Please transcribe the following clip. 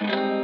you